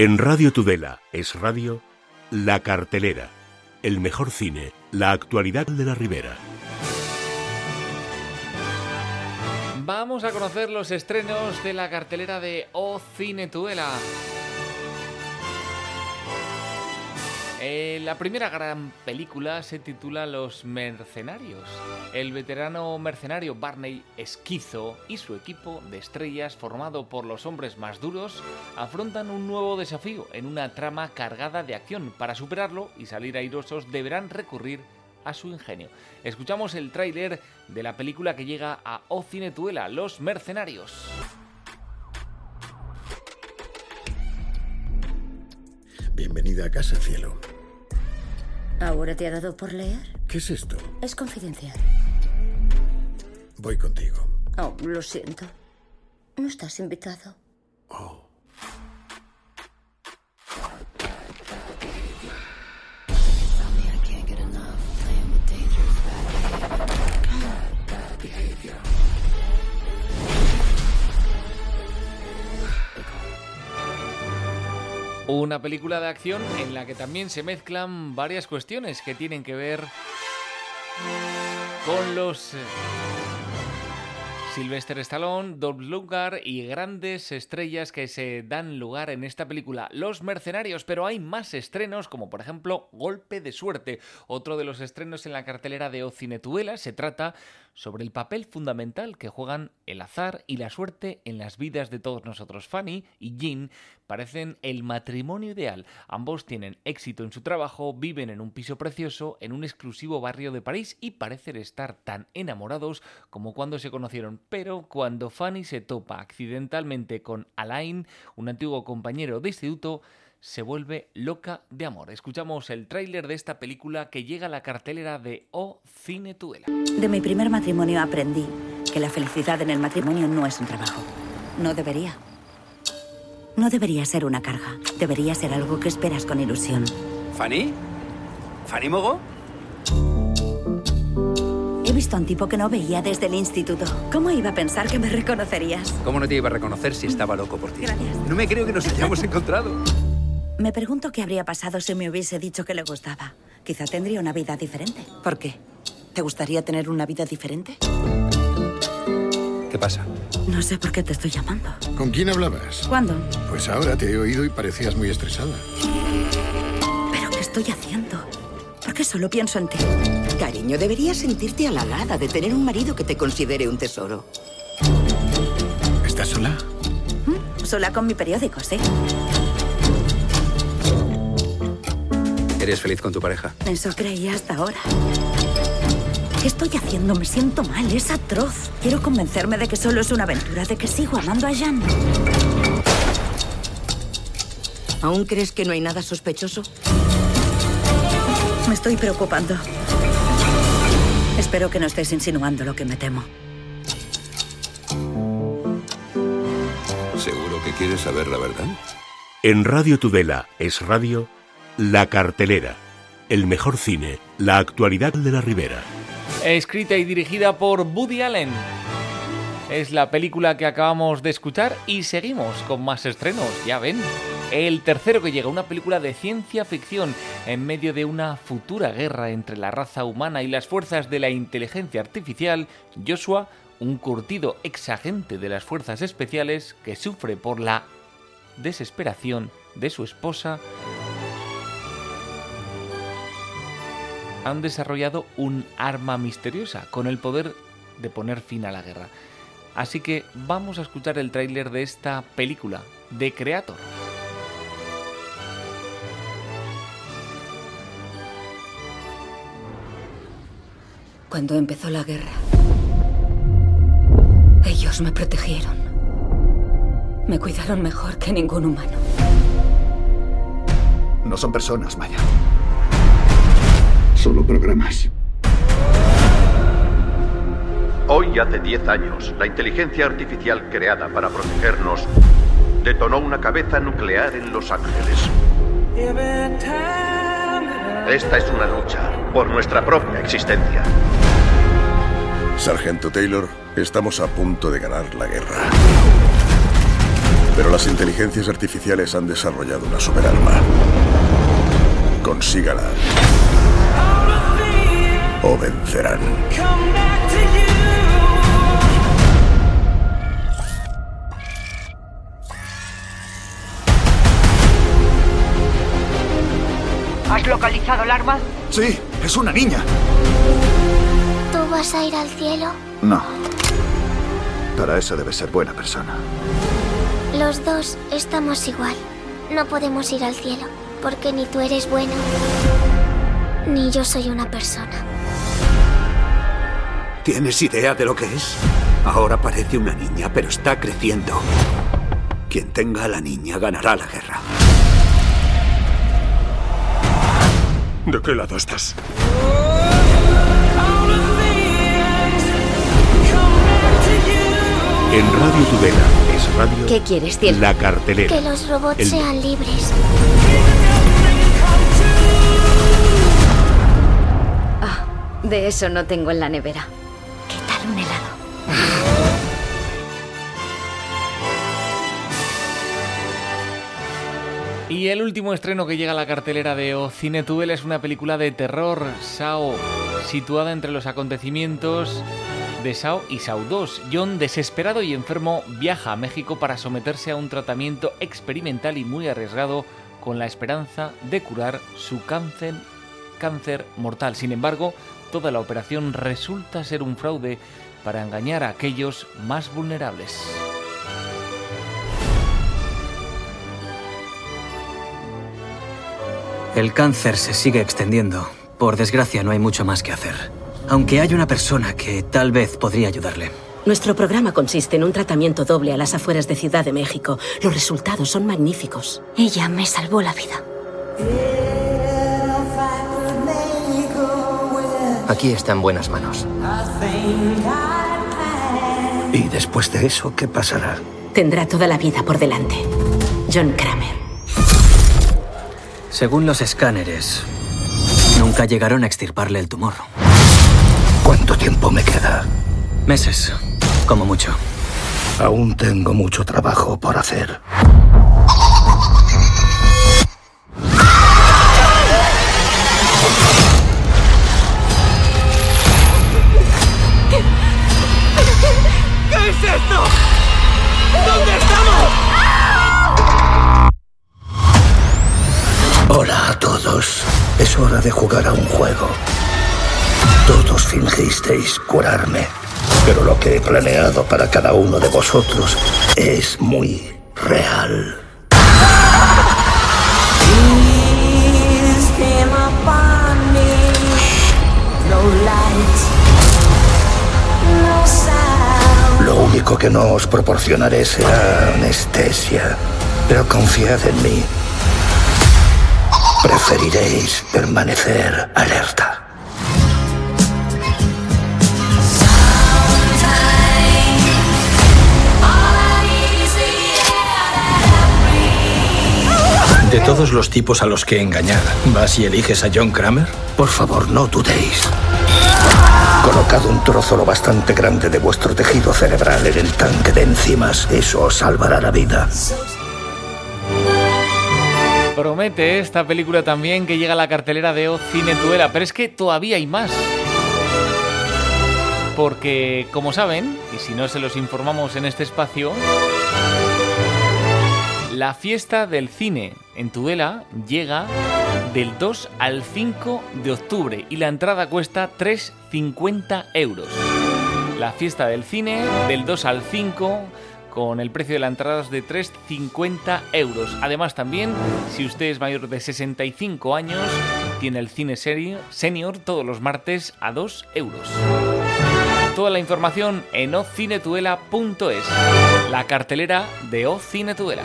En Radio Tudela es radio La Cartelera, el mejor cine, la actualidad de la Ribera. Vamos a conocer los estrenos de la cartelera de O Cine Tudela. Eh, la primera gran película se titula Los Mercenarios. El veterano mercenario Barney Esquizo y su equipo de estrellas formado por los hombres más duros afrontan un nuevo desafío en una trama cargada de acción. Para superarlo y salir airosos deberán recurrir a su ingenio. Escuchamos el tráiler de la película que llega a O Los Mercenarios. Bienvenida a casa, cielo. ¿Ahora te ha dado por leer? ¿Qué es esto? Es confidencial. Voy contigo. Oh, lo siento. No estás invitado. Oh. Una película de acción en la que también se mezclan varias cuestiones que tienen que ver con los eh, Sylvester Stallone, Dolph Lundgren y grandes estrellas que se dan lugar en esta película, Los Mercenarios, pero hay más estrenos como por ejemplo Golpe de Suerte, otro de los estrenos en la cartelera de Ocinetuela, se trata sobre el papel fundamental que juegan el azar y la suerte en las vidas de todos nosotros. Fanny y Jean parecen el matrimonio ideal. Ambos tienen éxito en su trabajo, viven en un piso precioso en un exclusivo barrio de París y parecen estar tan enamorados como cuando se conocieron. Pero cuando Fanny se topa accidentalmente con Alain, un antiguo compañero de instituto, se vuelve loca de amor. Escuchamos el tráiler de esta película que llega a la cartelera de O Cine Tuela. De mi primer matrimonio aprendí que la felicidad en el matrimonio no es un trabajo. No debería. No debería ser una carga. Debería ser algo que esperas con ilusión. ¿Fanny? ¿Fanny Mogo? Visto a un tipo que no veía desde el instituto. ¿Cómo iba a pensar que me reconocerías? ¿Cómo no te iba a reconocer si estaba loco por ti? Gracias. No me creo que nos hayamos encontrado. Me pregunto qué habría pasado si me hubiese dicho que le gustaba. Quizá tendría una vida diferente. ¿Por qué? ¿Te gustaría tener una vida diferente? ¿Qué pasa? No sé por qué te estoy llamando. ¿Con quién hablabas? ¿Cuándo? Pues ahora te he oído y parecías muy estresada. ¿Pero qué estoy haciendo? ¿Por qué solo pienso en ti? Cariño, deberías sentirte halagada de tener un marido que te considere un tesoro. ¿Estás sola? ¿Mm? Sola con mi periódico, sí. ¿Eres feliz con tu pareja? Eso creía hasta ahora. ¿Qué estoy haciendo? Me siento mal, es atroz. Quiero convencerme de que solo es una aventura, de que sigo amando a Jan. ¿Aún crees que no hay nada sospechoso? Me estoy preocupando. Espero que no estés insinuando lo que me temo. ¿Seguro que quieres saber la verdad? En Radio Tudela es radio La Cartelera, el mejor cine, la actualidad de la Ribera. Escrita y dirigida por Woody Allen. Es la película que acabamos de escuchar y seguimos con más estrenos, ya ven. El tercero que llega, una película de ciencia ficción en medio de una futura guerra entre la raza humana y las fuerzas de la inteligencia artificial, Joshua, un curtido exagente de las fuerzas especiales que sufre por la desesperación de su esposa, han desarrollado un arma misteriosa con el poder de poner fin a la guerra. Así que vamos a escuchar el tráiler de esta película, de Creator. Cuando empezó la guerra, ellos me protegieron. Me cuidaron mejor que ningún humano. No son personas, Maya. Solo programas. Hoy hace 10 años, la inteligencia artificial creada para protegernos detonó una cabeza nuclear en Los Ángeles. Esta es una lucha por nuestra propia existencia. Sargento Taylor, estamos a punto de ganar la guerra. Pero las inteligencias artificiales han desarrollado una superarma. Consígala. O vencerán. ¿Has localizado el arma? Sí, es una niña. ¿Tú vas a ir al cielo? No. Para eso debes ser buena persona. Los dos estamos igual. No podemos ir al cielo, porque ni tú eres bueno, ni yo soy una persona. ¿Tienes idea de lo que es? Ahora parece una niña, pero está creciendo. Quien tenga a la niña ganará la guerra. ¿De qué lado estás? En Radio Tudela es radio. ¿Qué quieres, cielo? La cartelera. Que los robots El- sean libres. Ah, de eso no tengo en la nevera. ¿Qué tal un helado? Y el último estreno que llega a la cartelera de O Cine es una película de terror, Sao, situada entre los acontecimientos de Sao y Sao 2. John, desesperado y enfermo, viaja a México para someterse a un tratamiento experimental y muy arriesgado con la esperanza de curar su cáncer, cáncer mortal. Sin embargo, toda la operación resulta ser un fraude para engañar a aquellos más vulnerables. El cáncer se sigue extendiendo. Por desgracia, no hay mucho más que hacer. Aunque hay una persona que tal vez podría ayudarle. Nuestro programa consiste en un tratamiento doble a las afueras de Ciudad de México. Los resultados son magníficos. Ella me salvó la vida. Aquí está en buenas manos. ¿Y después de eso qué pasará? Tendrá toda la vida por delante. John Kramer. Según los escáneres, nunca llegaron a extirparle el tumor. ¿Cuánto tiempo me queda? Meses, como mucho. Aún tengo mucho trabajo por hacer. Todos. Es hora de jugar a un juego. Todos fingisteis curarme, pero lo que he planeado para cada uno de vosotros es muy real. Lo único que no os proporcionaré será anestesia, pero confiad en mí. Preferiréis permanecer alerta. De todos los tipos a los que engañar, ¿vas y eliges a John Kramer? Por favor, no dudéis. Colocad un trozo lo bastante grande de vuestro tejido cerebral en el tanque de enzimas. Eso os salvará la vida. Promete esta película también que llega a la cartelera de O Cine Tuela, pero es que todavía hay más. Porque, como saben, y si no se los informamos en este espacio, la fiesta del cine en Tudela llega del 2 al 5 de octubre y la entrada cuesta 3,50 euros. La fiesta del cine del 2 al 5 con el precio de la entrada de 3,50 euros. Además también, si usted es mayor de 65 años, tiene el cine serio, senior todos los martes a 2 euros. Toda la información en ocinetuela.es, la cartelera de O Cine Tudela.